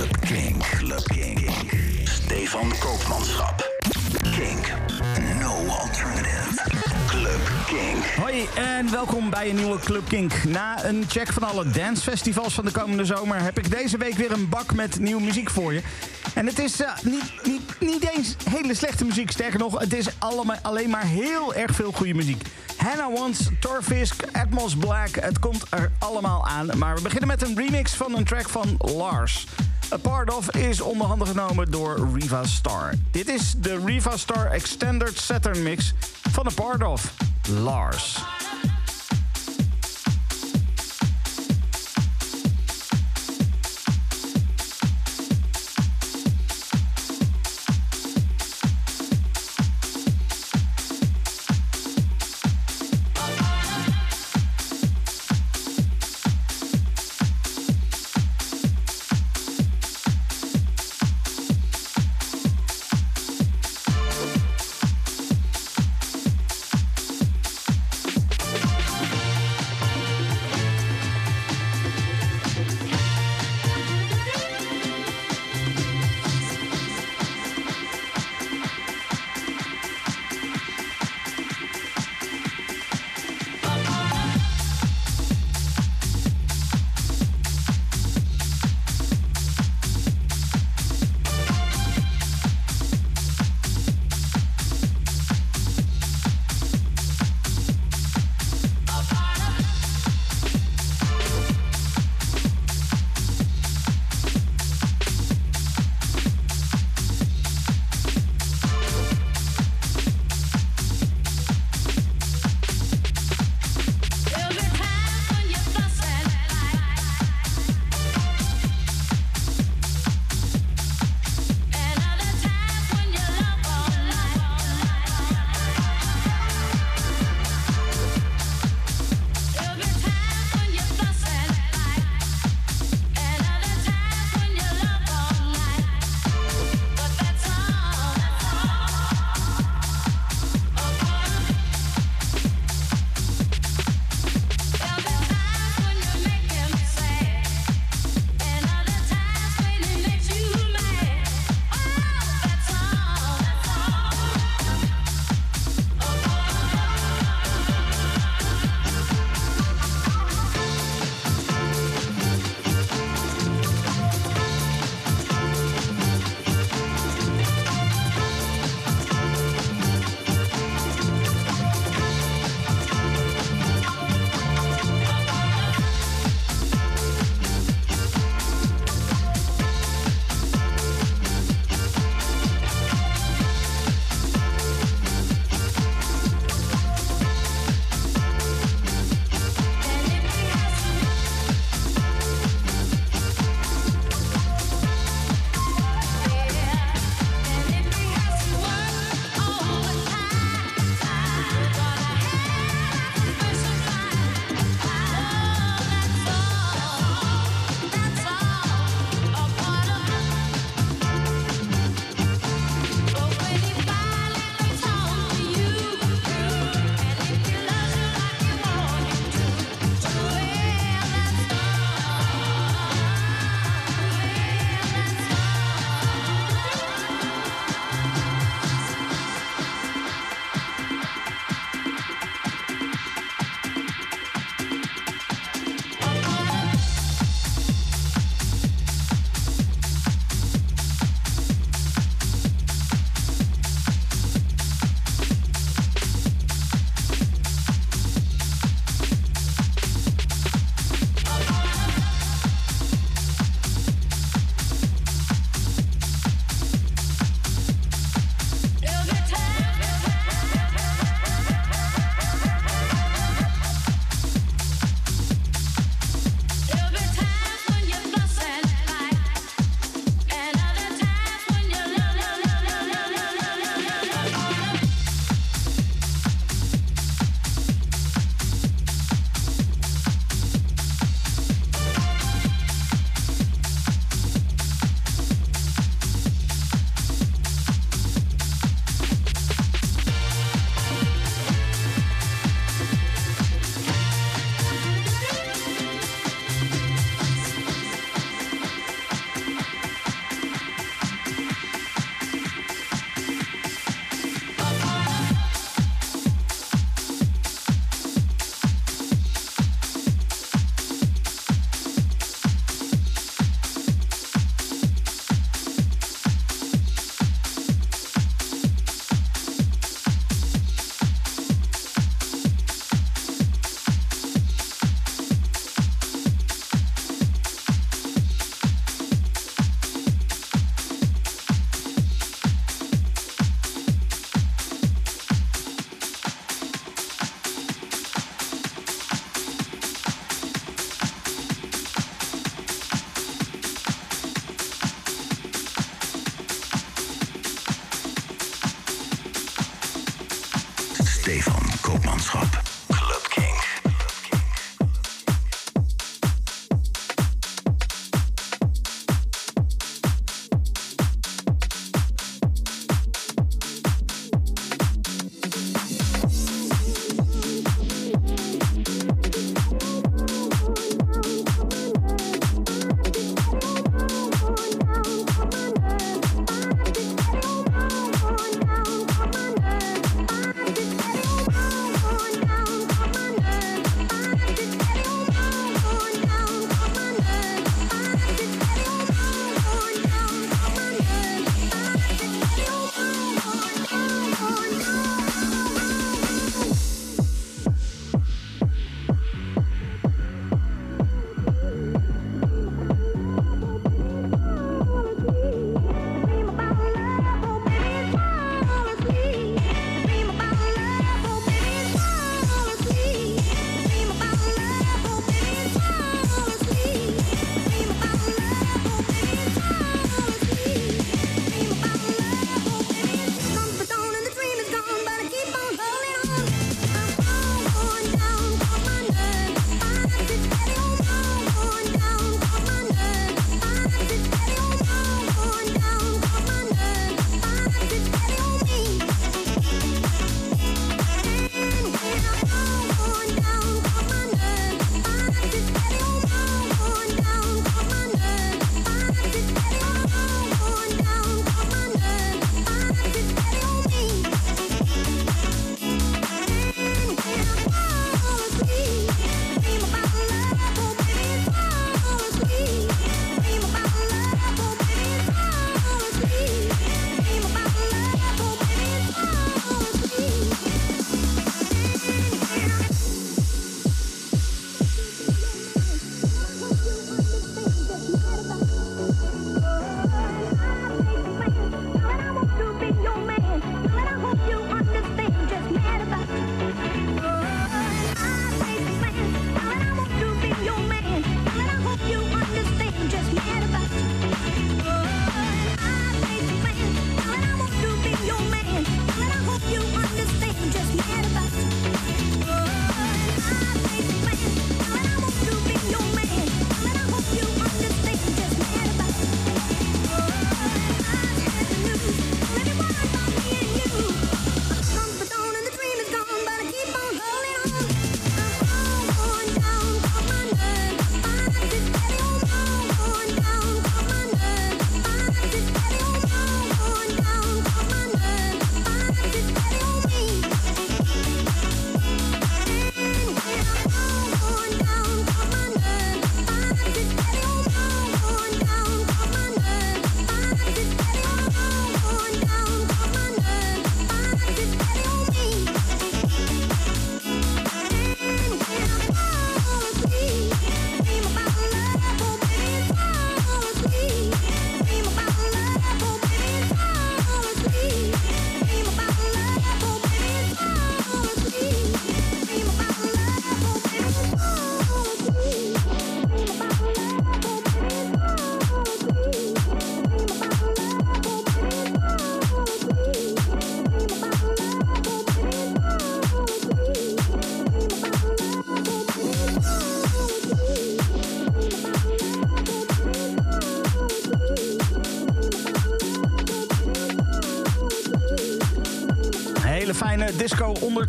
Club Kink. Club Kink. Stefan Koopmanschap. Kink. No alternative. Club Kink. Hoi en welkom bij een nieuwe Club Kink. Na een check van alle dancefestivals van de komende zomer... heb ik deze week weer een bak met nieuwe muziek voor je. En het is eh, niet, niet, niet eens hele slechte muziek. Sterker nog, het is allemaal, alleen maar heel erg veel goede muziek. Hannah Wants, Torfisk, Atmos Black, het komt er allemaal aan. Maar we beginnen met een remix van een track van Lars. A Part Of is onder handen genomen door Riva Star. Dit is de Riva Star Extended Saturn Mix van A Part Of, Lars.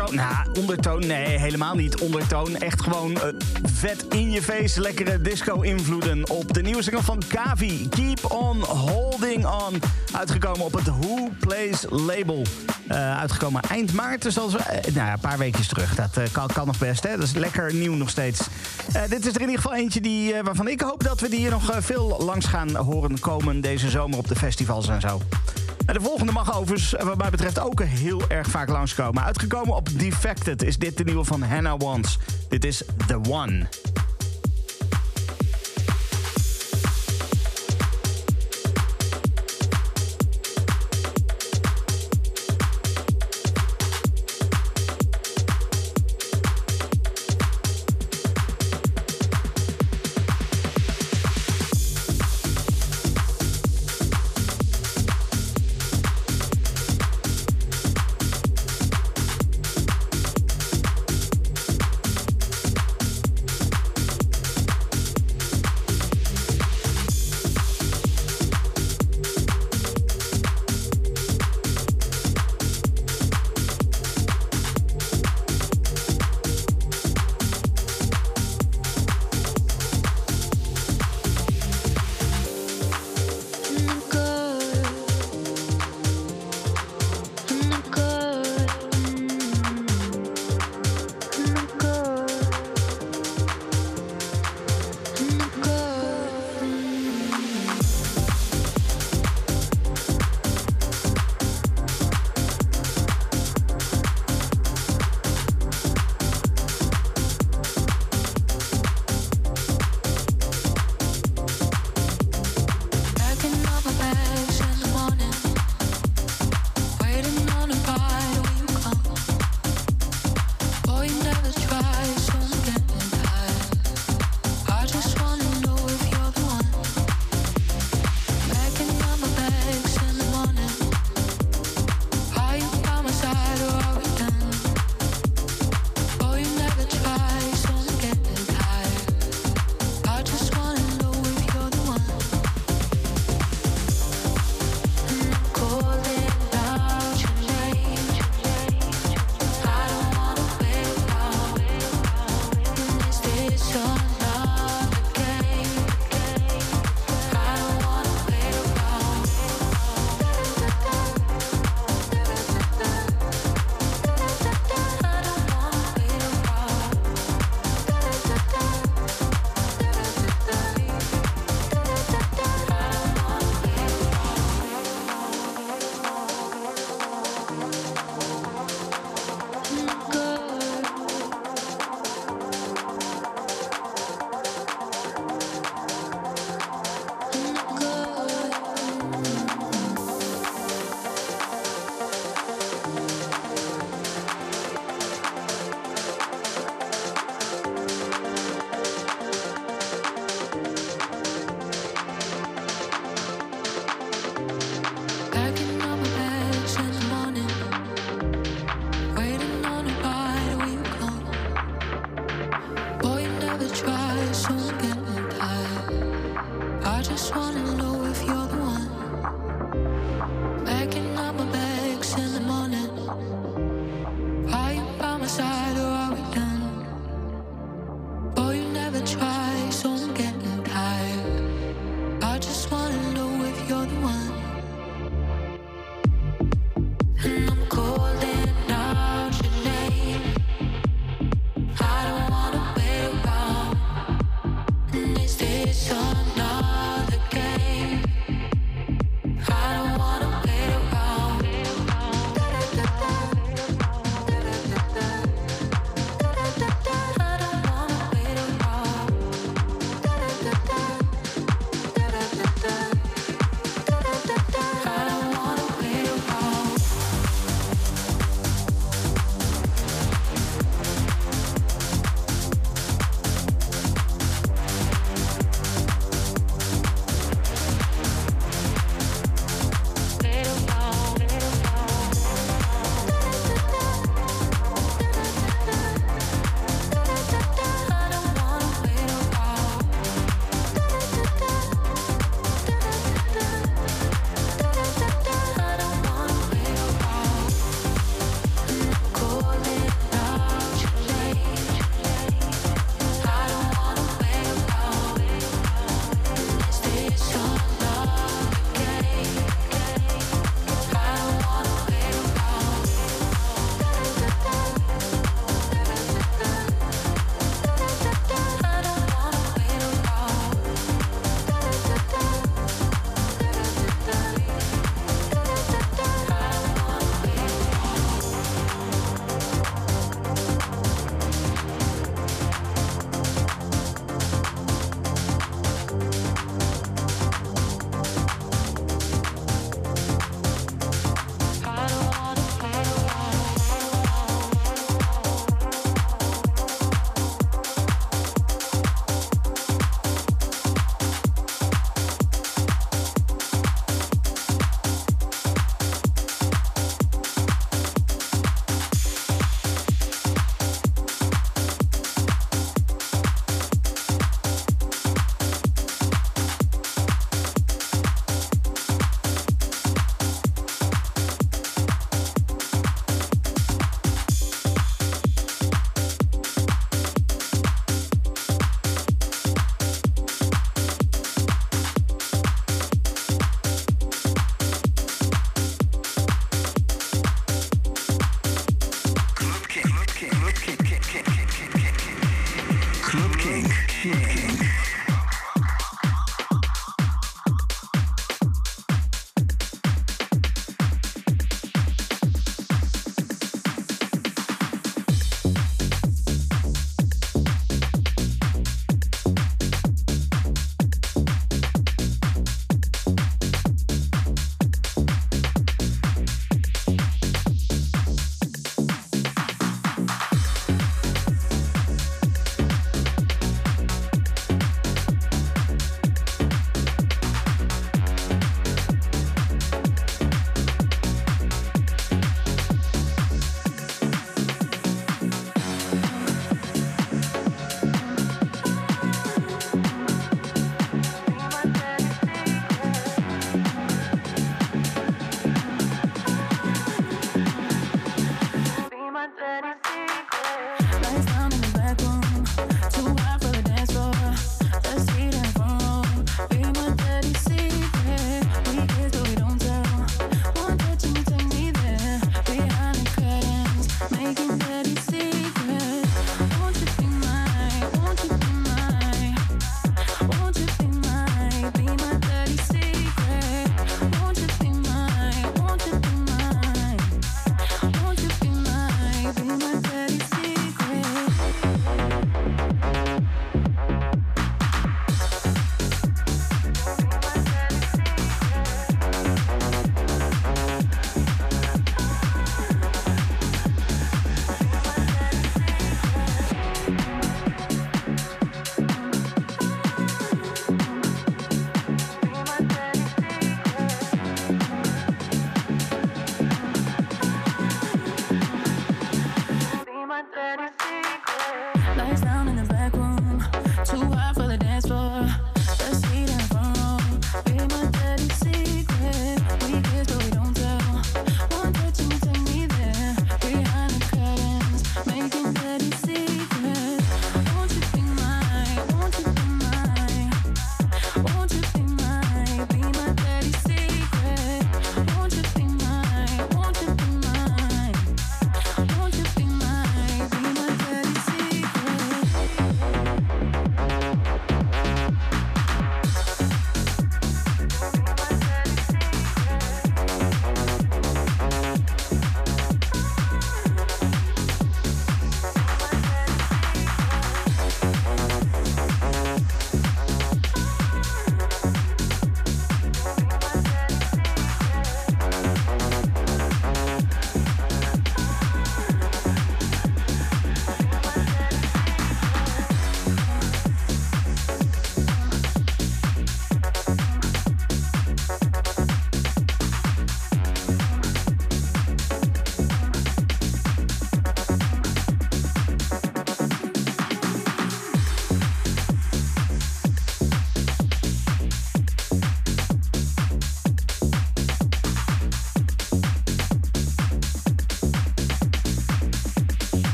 Ondertoon. Nou, ondertoon, nee, helemaal niet ondertoon. Echt gewoon uh, vet in je face, lekkere disco-invloeden op de nieuwe single van Kavi. Keep on holding on. Uitgekomen op het Who Plays label. Uh, uitgekomen eind maart, dus al uh, nou een paar weekjes terug. Dat kan, kan, nog best, hè? Dat is lekker nieuw nog steeds. dit is er in ieder geval eentje die, waarvan ik hoop dat we die hier nog veel langs gaan horen komen deze zomer op de festivals en zo. De volgende mag overigens, wat mij betreft, ook heel erg vaak langskomen. Uitgekomen op Defected is dit de nieuwe van Hannah Wants. Dit is The One.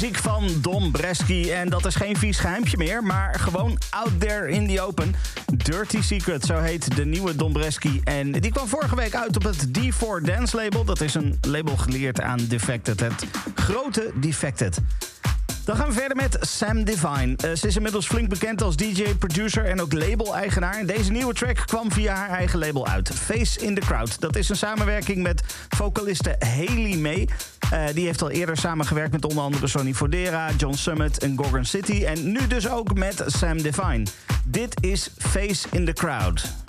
Muziek van Dom Bresky. En dat is geen vies geheimtje meer, maar gewoon out there in the open. Dirty Secret, zo heet de nieuwe Dom Bresky. En die kwam vorige week uit op het D4 Dance label. Dat is een label geleerd aan Defected, het grote Defected. Dan gaan we verder met Sam Divine. Uh, ze is inmiddels flink bekend als DJ, producer en ook label-eigenaar. Deze nieuwe track kwam via haar eigen label uit. Face in the Crowd. Dat is een samenwerking met vocaliste Haley May. Uh, die heeft al eerder samengewerkt met onder andere Sonny Fodera, John Summit en Gorgon City. En nu dus ook met Sam Divine. Dit is Face in the Crowd.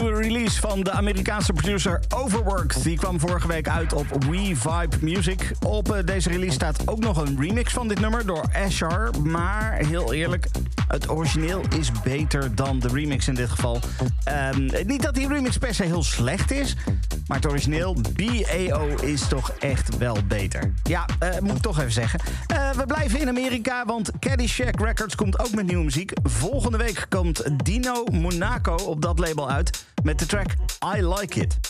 Nieuwe release van de Amerikaanse producer Overworked. Die kwam vorige week uit op We Vibe Music. Op eh, deze release staat ook nog een remix van dit nummer door Ashar. Maar heel eerlijk, het origineel is beter dan de remix in dit geval. Ehm, niet dat die remix per se heel slecht is. Maar het origineel BAO is toch echt wel beter. Ja, uh, moet ik toch even zeggen. We blijven in Amerika, want Caddyshack Records komt ook met nieuwe muziek. Volgende week komt Dino Monaco op dat label uit met de track I Like It.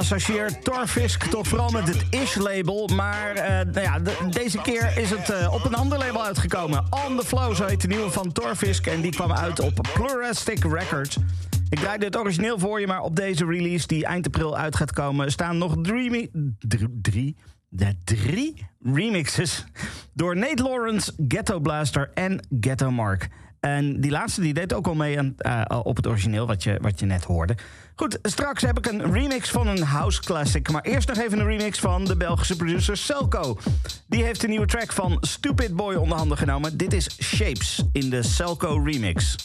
associeert Torfisk toch vooral met het Ish-label. Maar eh, nou ja, deze keer is het eh, op een ander label uitgekomen. On the Flow, zo heet de nieuwe van Torfisk. En die kwam uit op Pluralistic Records. Ik draaide het origineel voor je, maar op deze release die eind april uit gaat komen... staan nog Dreamy drie remixes door Nate Lawrence, Ghetto Blaster en Ghetto Mark... En die laatste die deed ook al mee aan, eh, op het origineel, wat je, wat je net hoorde. Goed, straks heb ik een remix van een house classic. Maar eerst nog even een remix van de Belgische producer Selco. Die heeft een nieuwe track van Stupid Boy onder handen genomen. Dit is Shapes in de Selco remix.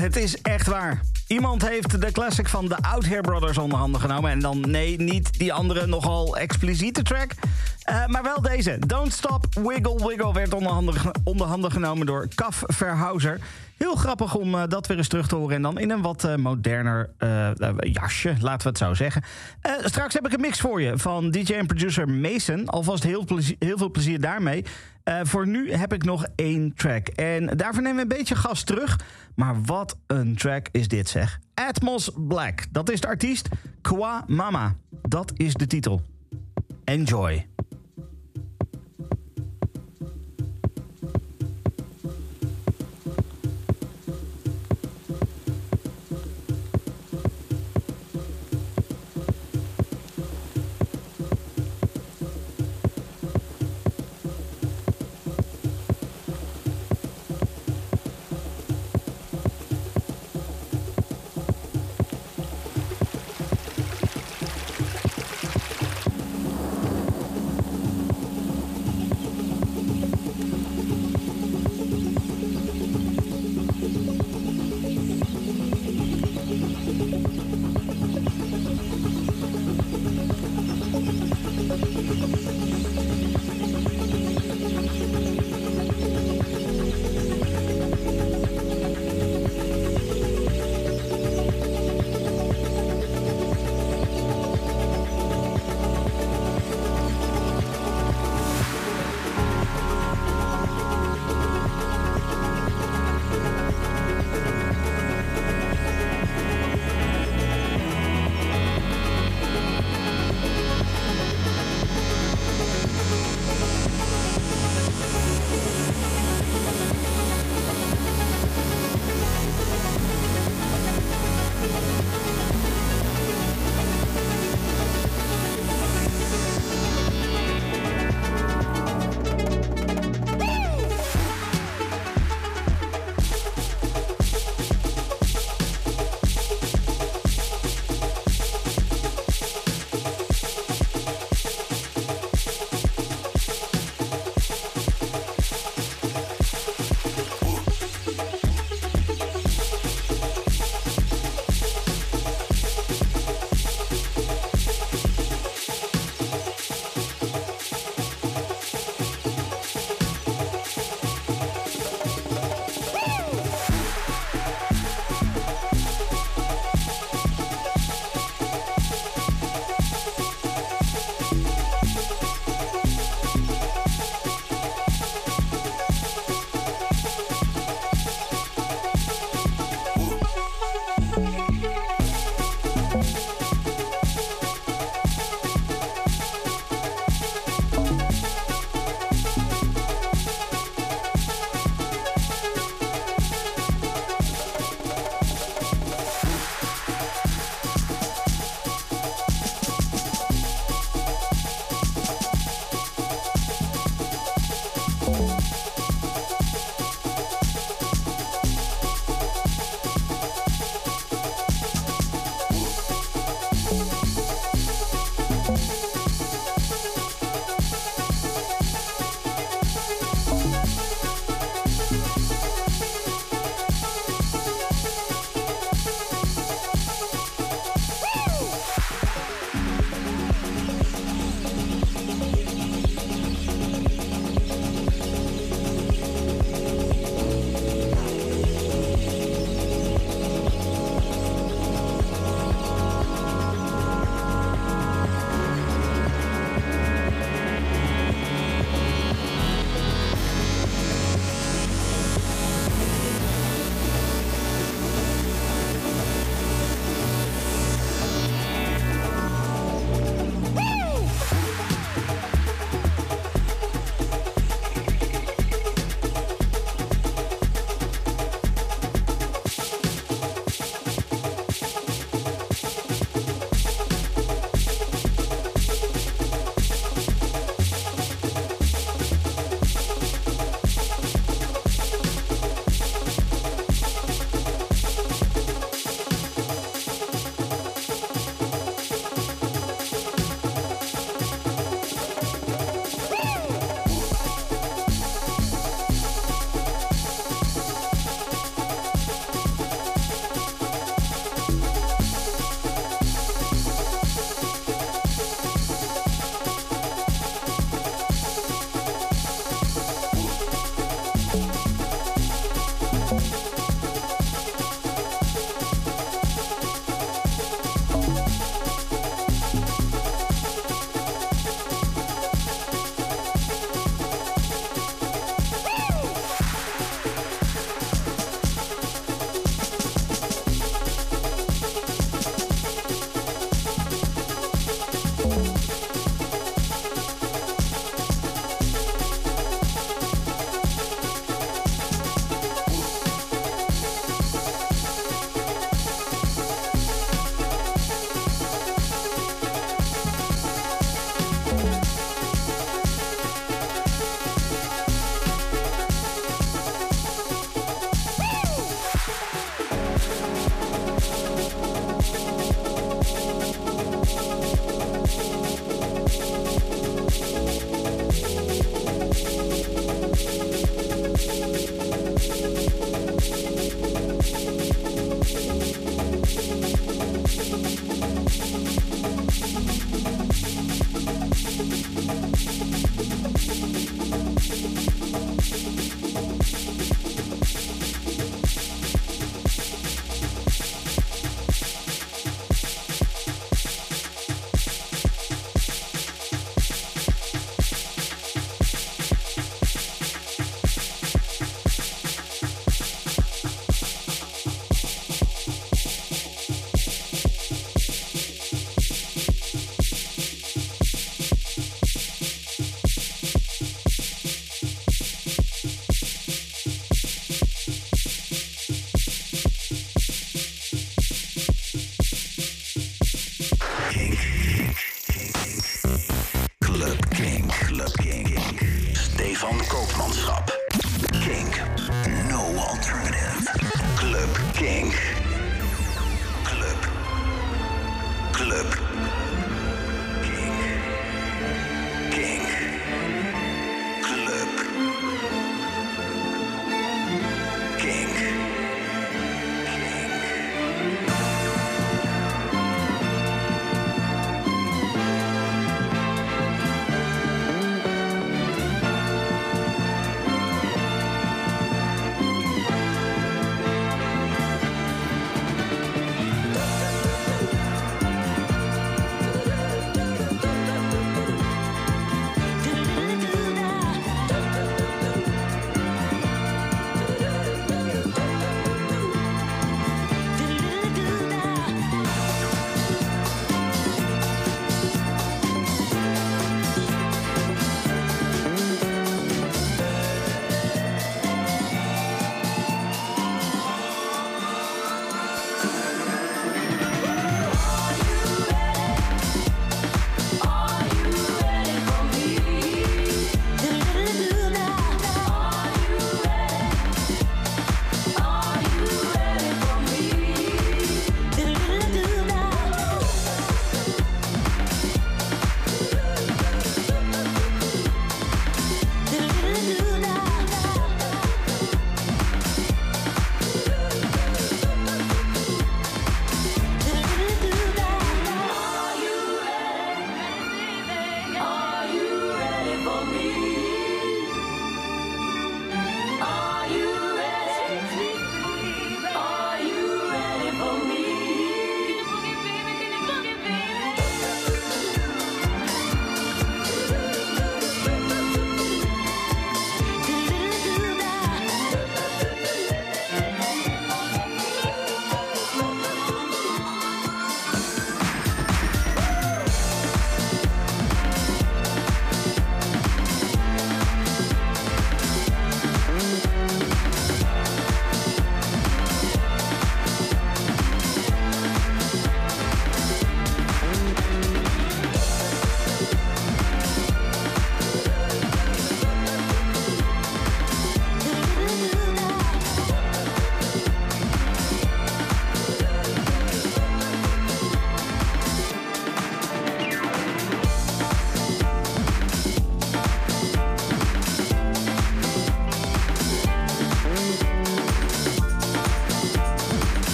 Het is echt waar. Iemand heeft de classic van de Out Here Brothers onder handen genomen. En dan, nee, niet die andere nogal expliciete track. eh, maar wel deze. Don't Stop Wiggle Wiggle werd onder handen, onder handen genomen door Kaf Verhouser. Heel grappig om eh, dat weer eens terug te horen. En dan in een wat eh, moderner jasje, laten we het zo zeggen. Straks heb ik een mix voor je van DJ en producer Mason. Alvast heel, heel veel plezier daarmee. Voor nu heb ik nog één track. En daarvoor nemen we een beetje gas terug. Maar wat een track is dit zeg. Atmos Black, dat is de artiest. Kwa Mama, dat is de titel. Enjoy.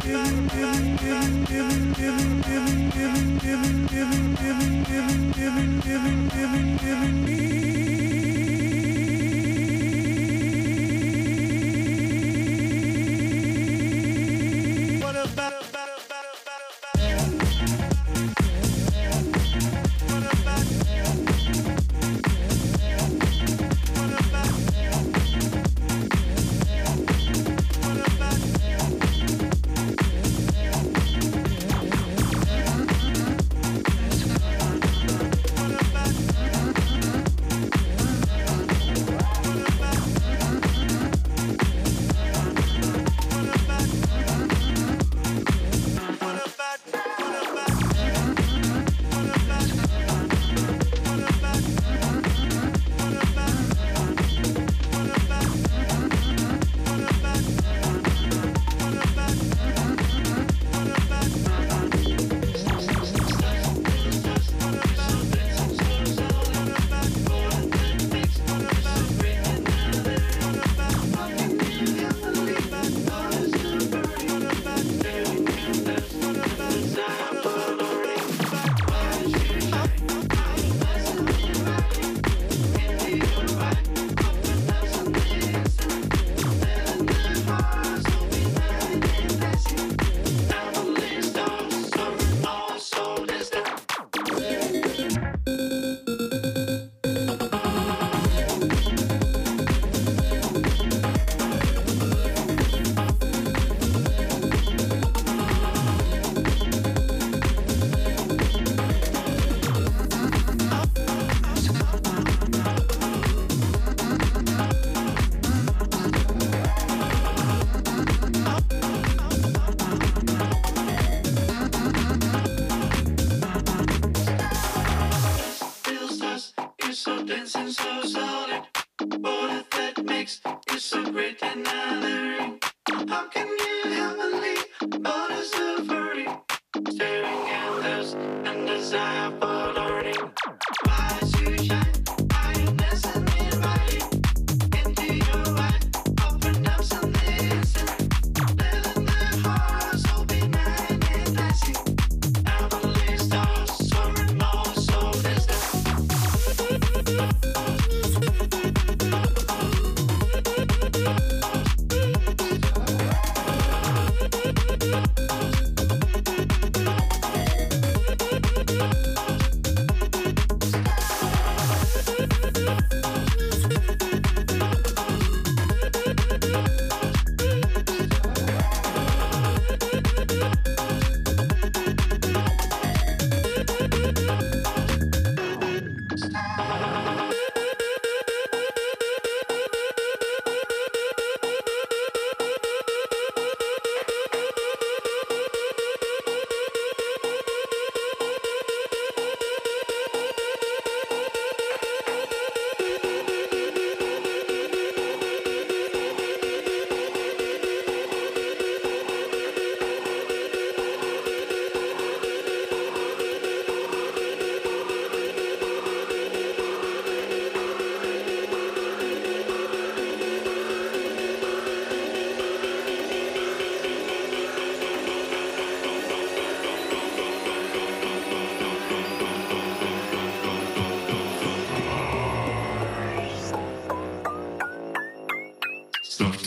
giving, giving, giving, giving, giving, giving me.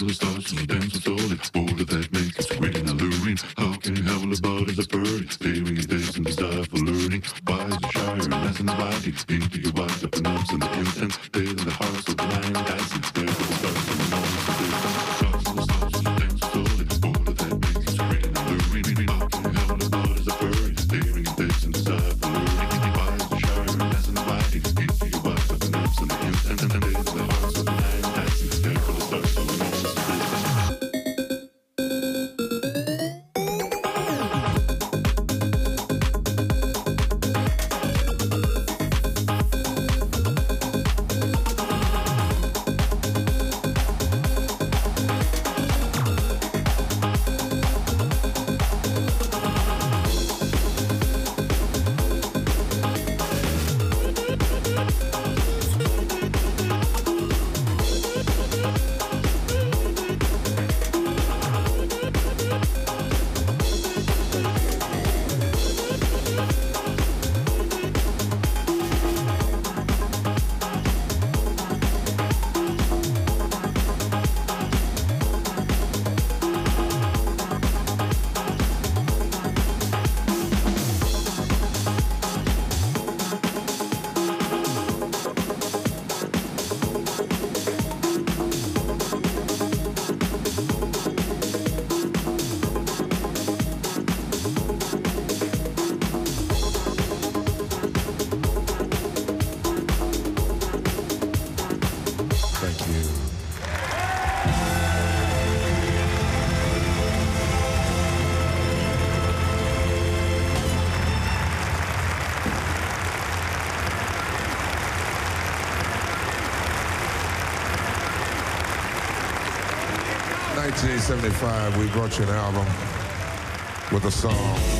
the stars and dance with all its border that makes it great and alluring. How can you howl about as a bird? It's paving its days and the style for learning. Why is the shire lessons body into your wise the and and the instance? 1975, we brought you an album with a song.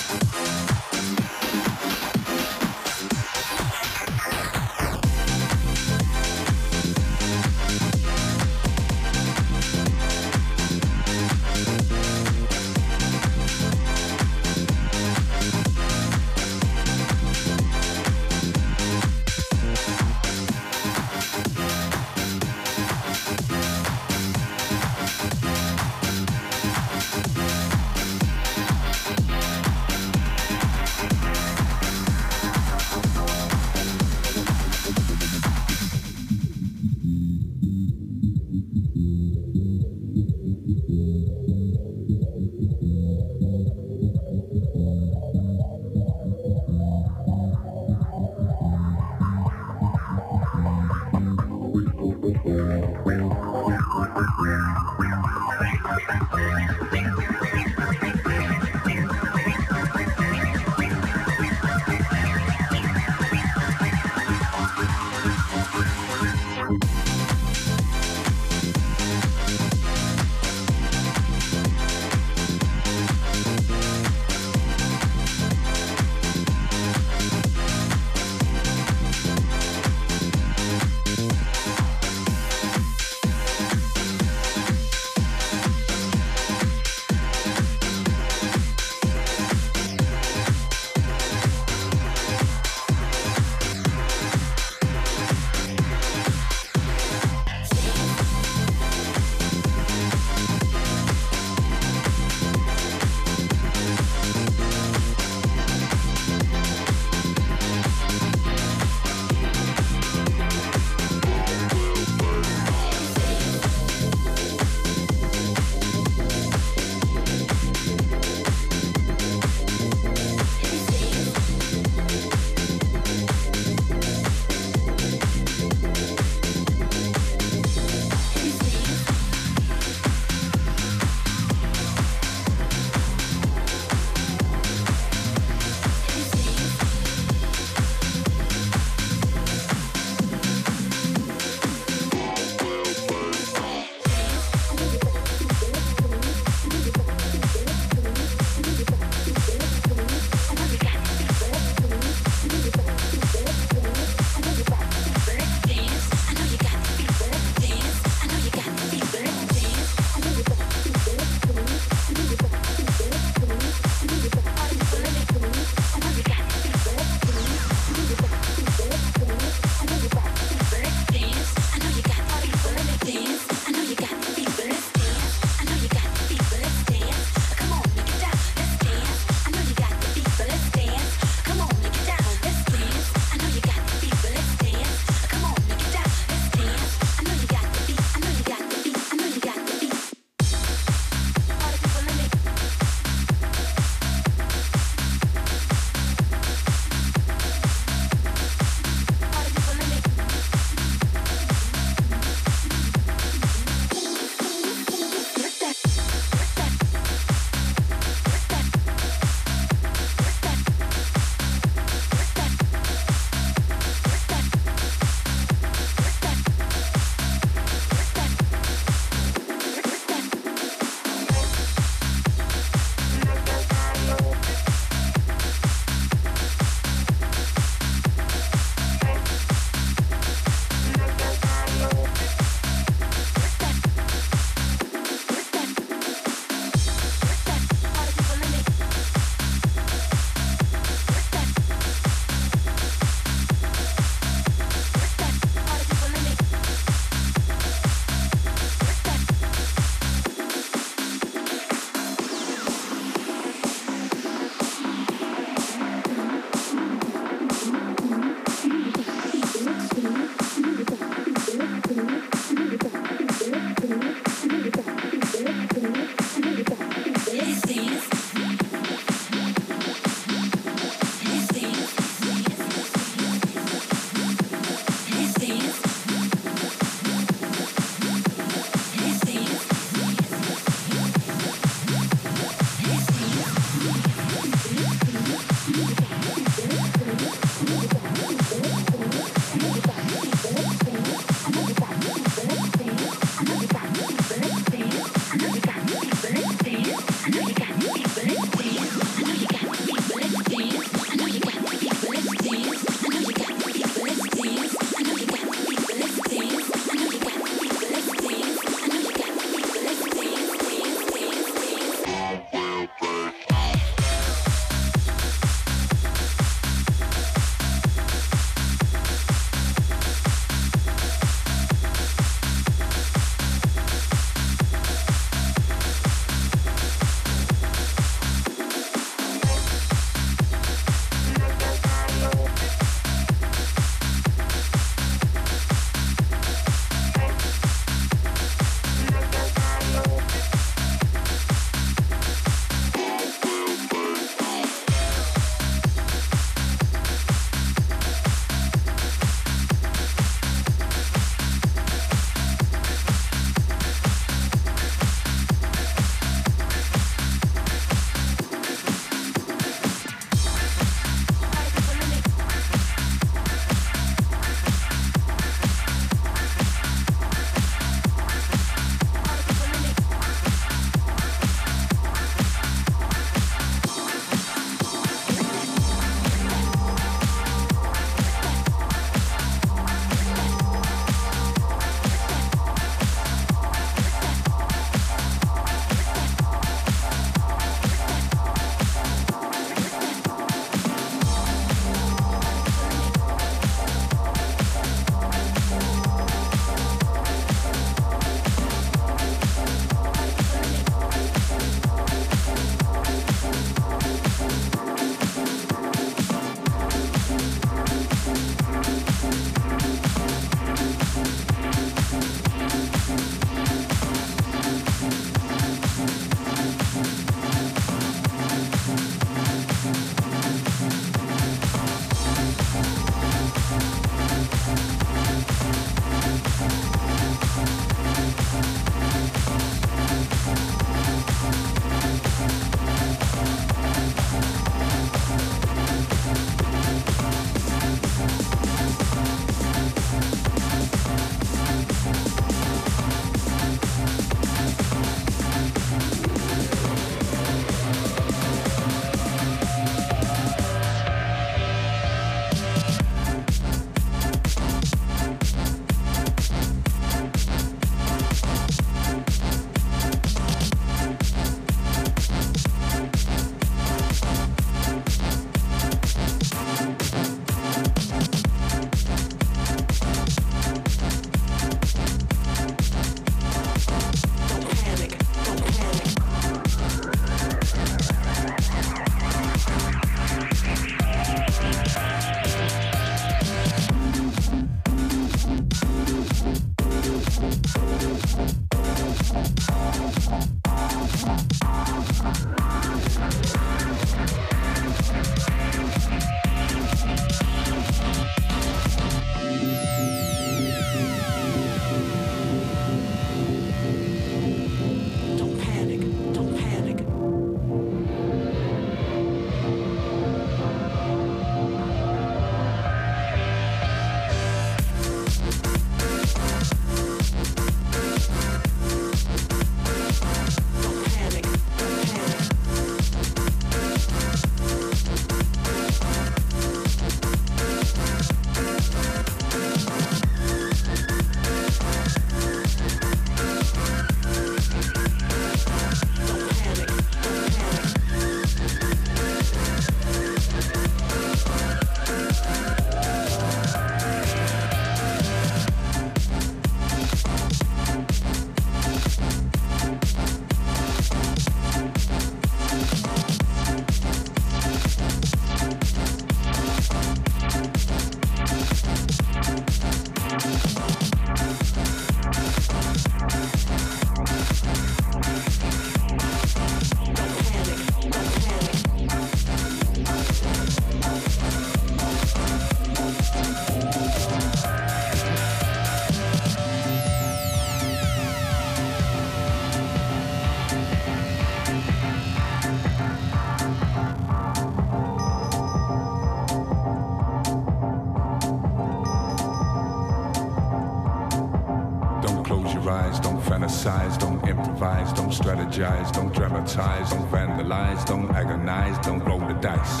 Strategize, don't dramatize, don't vandalize, don't agonize, don't roll the dice.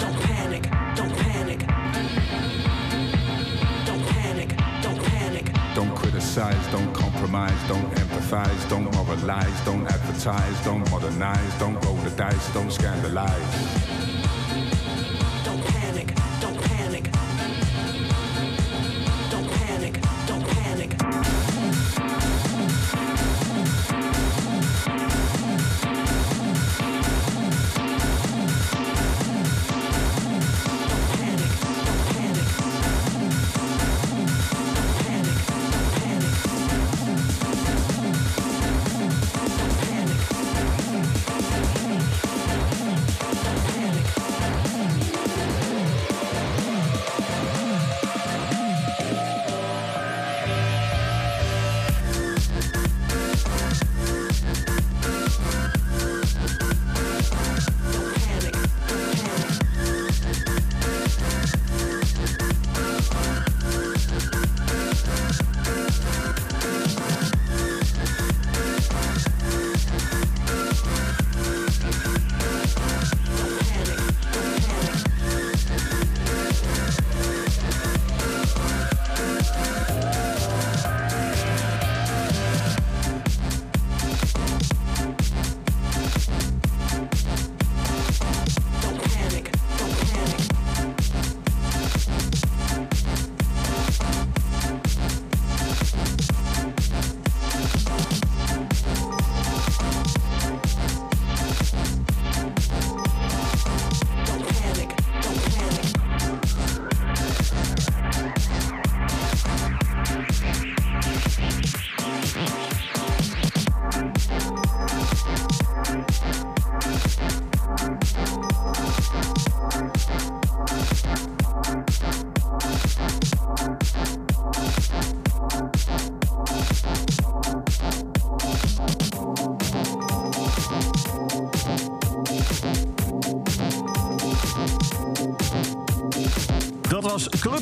Don't panic, don't panic. Don't panic, don't panic. Don't criticize, don't compromise, don't empathize, don't moralize, don't advertise, don't modernize, don't roll the dice, don't scandalize.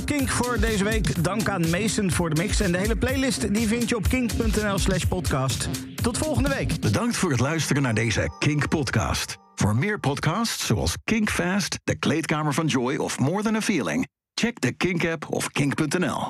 Kink voor deze week. Dank aan Mason voor de mix. En de hele playlist die vind je op kink.nl slash podcast. Tot volgende week. Bedankt voor het luisteren naar deze Kink-podcast. Voor meer podcasts zoals Kink Fast, De Kleedkamer van Joy of More Than a Feeling... check de Kink-app of kink.nl.